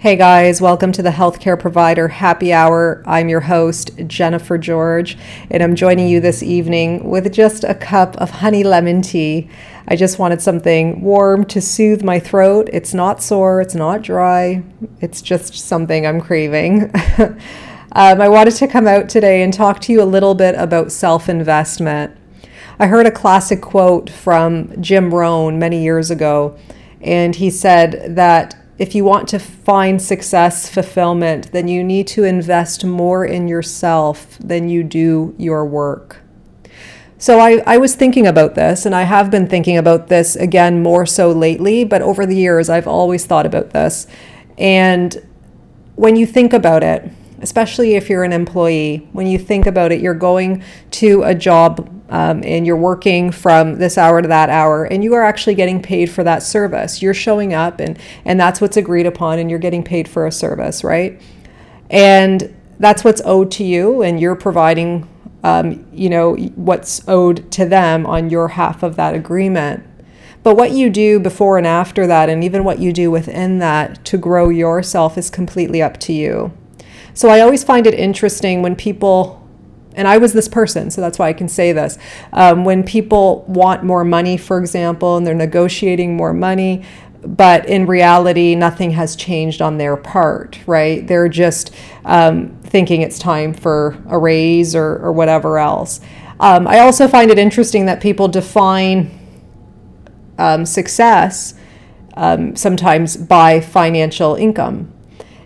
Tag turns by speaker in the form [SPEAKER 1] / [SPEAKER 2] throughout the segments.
[SPEAKER 1] Hey guys, welcome to the Healthcare Provider Happy Hour. I'm your host, Jennifer George, and I'm joining you this evening with just a cup of honey lemon tea. I just wanted something warm to soothe my throat. It's not sore, it's not dry, it's just something I'm craving. um, I wanted to come out today and talk to you a little bit about self investment. I heard a classic quote from Jim Rohn many years ago, and he said that if you want to find success, fulfillment, then you need to invest more in yourself than you do your work. So I, I was thinking about this, and I have been thinking about this again more so lately, but over the years, I've always thought about this. And when you think about it, especially if you're an employee, when you think about it, you're going to a job um, and you're working from this hour to that hour and you are actually getting paid for that service. You're showing up and and that's what's agreed upon and you're getting paid for a service right? And that's what's owed to you and you're providing um, you know what's owed to them on your half of that agreement. But what you do before and after that and even what you do within that to grow yourself is completely up to you so i always find it interesting when people and I was this person, so that's why I can say this. Um, when people want more money, for example, and they're negotiating more money, but in reality, nothing has changed on their part, right? They're just um, thinking it's time for a raise or, or whatever else. Um, I also find it interesting that people define um, success um, sometimes by financial income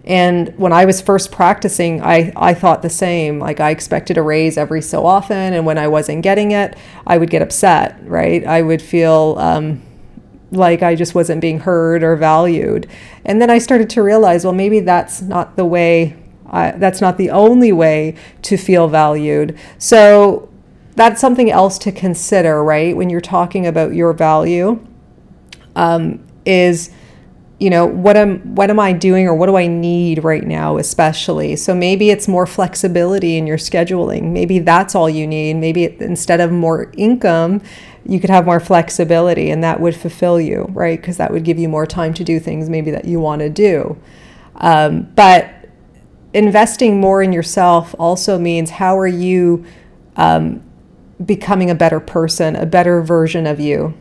[SPEAKER 1] and when I was first practicing, I, I thought the same. Like I expected a raise every so often. And when I wasn't getting it, I would get upset, right? I would feel um, like I just wasn't being heard or valued. And then I started to realize, well, maybe that's not the way, I, that's not the only way to feel valued. So that's something else to consider, right? When you're talking about your value, um, is you know what am what am i doing or what do i need right now especially? So maybe it's more flexibility in your scheduling. Maybe that's all you need. Maybe instead of more income you could have more flexibility and that would fulfill you right? Because that would give you more time to do things maybe that you want to do. Um, but investing more in yourself also means how are you um, becoming a better person a better version of you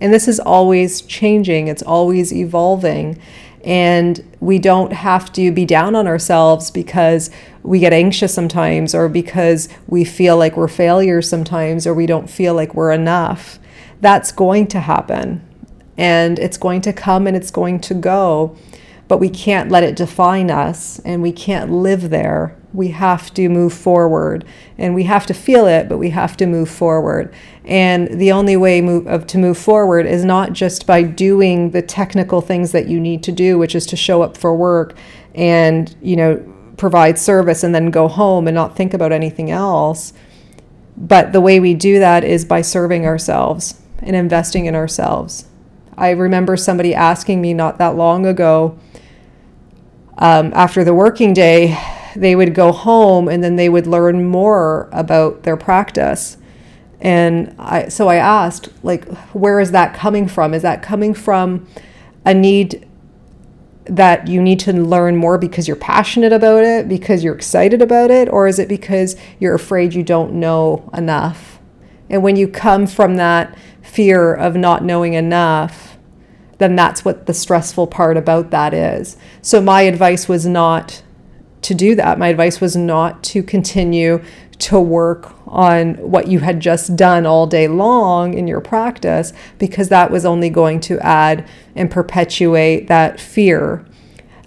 [SPEAKER 1] and this is always changing, it's always evolving. And we don't have to be down on ourselves because we get anxious sometimes, or because we feel like we're failures sometimes, or we don't feel like we're enough. That's going to happen. And it's going to come and it's going to go. But we can't let it define us, and we can't live there We have to move forward and we have to feel it, but we have to move forward. And the only way move, of, to move forward is not just by doing the technical things that you need to do, which is to show up for work and, you know, provide service and then go home and not think about anything else. But the way we do that is by serving ourselves and investing in ourselves. I remember somebody asking me not that long ago um, after the working day, they would go home and then they would learn more about their practice. And I, so I asked, like, where is that coming from? Is that coming from a need that you need to learn more because you're passionate about it, because you're excited about it, or is it because you're afraid you don't know enough? And when you come from that fear of not knowing enough, then that's what the stressful part about that is. So my advice was not to do that. My advice was not to continue to work on what you had just done all day long in your practice because that was only going to add and perpetuate that fear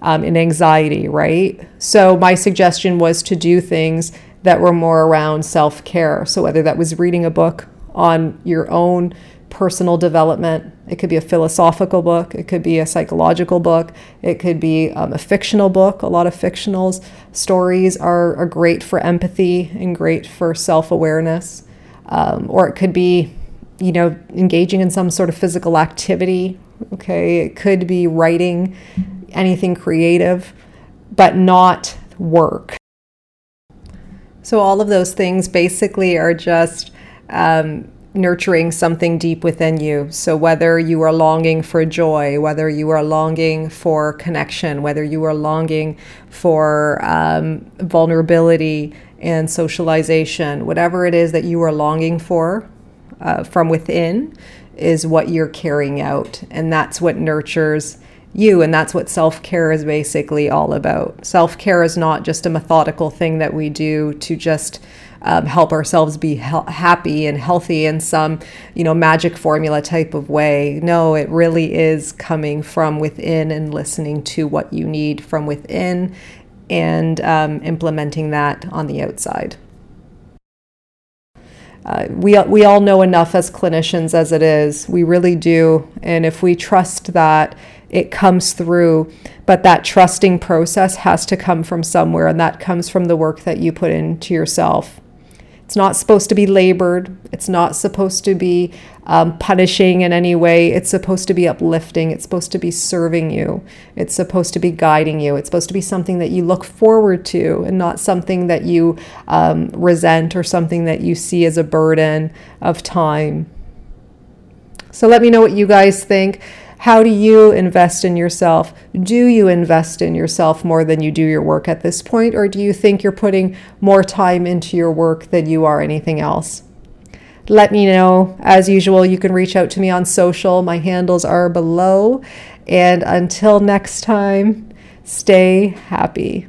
[SPEAKER 1] um, and anxiety, right? So, my suggestion was to do things that were more around self care. So, whether that was reading a book on your own personal development. It could be a philosophical book, it could be a psychological book, it could be um, a fictional book. A lot of fictional stories are, are great for empathy and great for self awareness. Um, or it could be, you know, engaging in some sort of physical activity. Okay, it could be writing, anything creative, but not work. So, all of those things basically are just um, nurturing something deep within you. So, whether you are longing for joy, whether you are longing for connection, whether you are longing for um, vulnerability and socialization, whatever it is that you are longing for uh, from within, is what you're carrying out. And that's what nurtures you. And that's what self care is basically all about. Self care is not just a methodical thing that we do to just um, help ourselves be he- happy and healthy in some, you know, magic formula type of way. No, it really is coming from within and listening to what you need from within and um, implementing that on the outside. Uh, we, we all know enough as clinicians as it is. We really do. And if we trust that, it comes through. But that trusting process has to come from somewhere, and that comes from the work that you put into yourself. It's not supposed to be labored. It's not supposed to be um, punishing in any way. It's supposed to be uplifting. It's supposed to be serving you. It's supposed to be guiding you. It's supposed to be something that you look forward to and not something that you um, resent or something that you see as a burden of time. So let me know what you guys think. How do you invest in yourself? Do you invest in yourself more than you do your work at this point? Or do you think you're putting more time into your work than you are anything else? Let me know. As usual, you can reach out to me on social. My handles are below. And until next time, stay happy.